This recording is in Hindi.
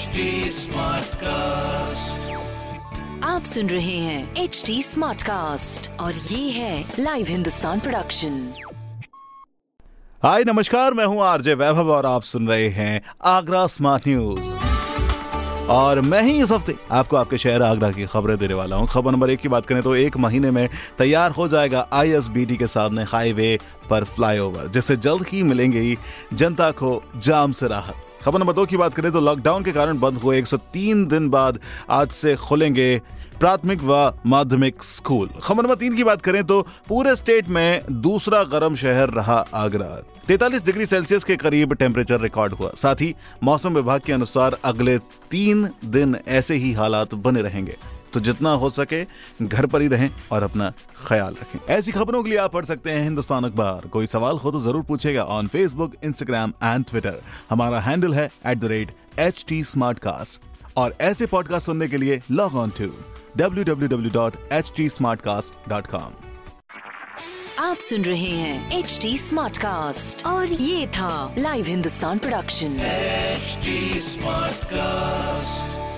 HD कास्ट आप सुन रहे हैं एच डी स्मार्ट कास्ट और ये है लाइव हिंदुस्तान प्रोडक्शन हाय नमस्कार मैं हूँ आरजे वैभव और आप सुन रहे हैं आगरा स्मार्ट न्यूज़ और मैं ही इस हफ़्ते आपको आपके शहर आगरा की खबरें देने वाला हूँ। खबर नंबर एक की बात करें तो एक महीने में तैयार हो जाएगा आईएसबीटी के सामने हाईवे पर फ्लाईओवर जिससे जल्द ही मिलेंगे जनता को जाम से राहत। खबर नंबर दो की बात करें तो लॉकडाउन के कारण बंद हुए 103 दिन बाद आज से खुलेंगे प्राथमिक व माध्यमिक स्कूल। खबर नंबर तीन की बात करें तो पूरे स्टेट में दूसरा गर्म शहर रहा आगरा। 43 डिग्री सेल्सियस के करीब टेम्परेचर रिकॉर्ड हुआ। साथ ही मौसम विभाग के अनुसार अगले तीन दिन ऐसे ही हालात बने रहेंगे। तो जितना हो सके घर पर ही रहें और अपना ख्याल रखें। ऐसी खबरों के लिए आप पढ़ सकते हैं हिंदुस्तान अखबार। कोई सवाल हो तो ज़रूर पूछेगा on Facebook Instagram and Twitter हमारा हैंडल है at the rate H T और ऐसे पॉडकास्ट सुनने के लिए लॉग ऑन टू www.htsmartcast.com आप सुन रहे हैं एच डी स्मार्ट कास्ट और ये था live Hindustan production H smart Smartcast.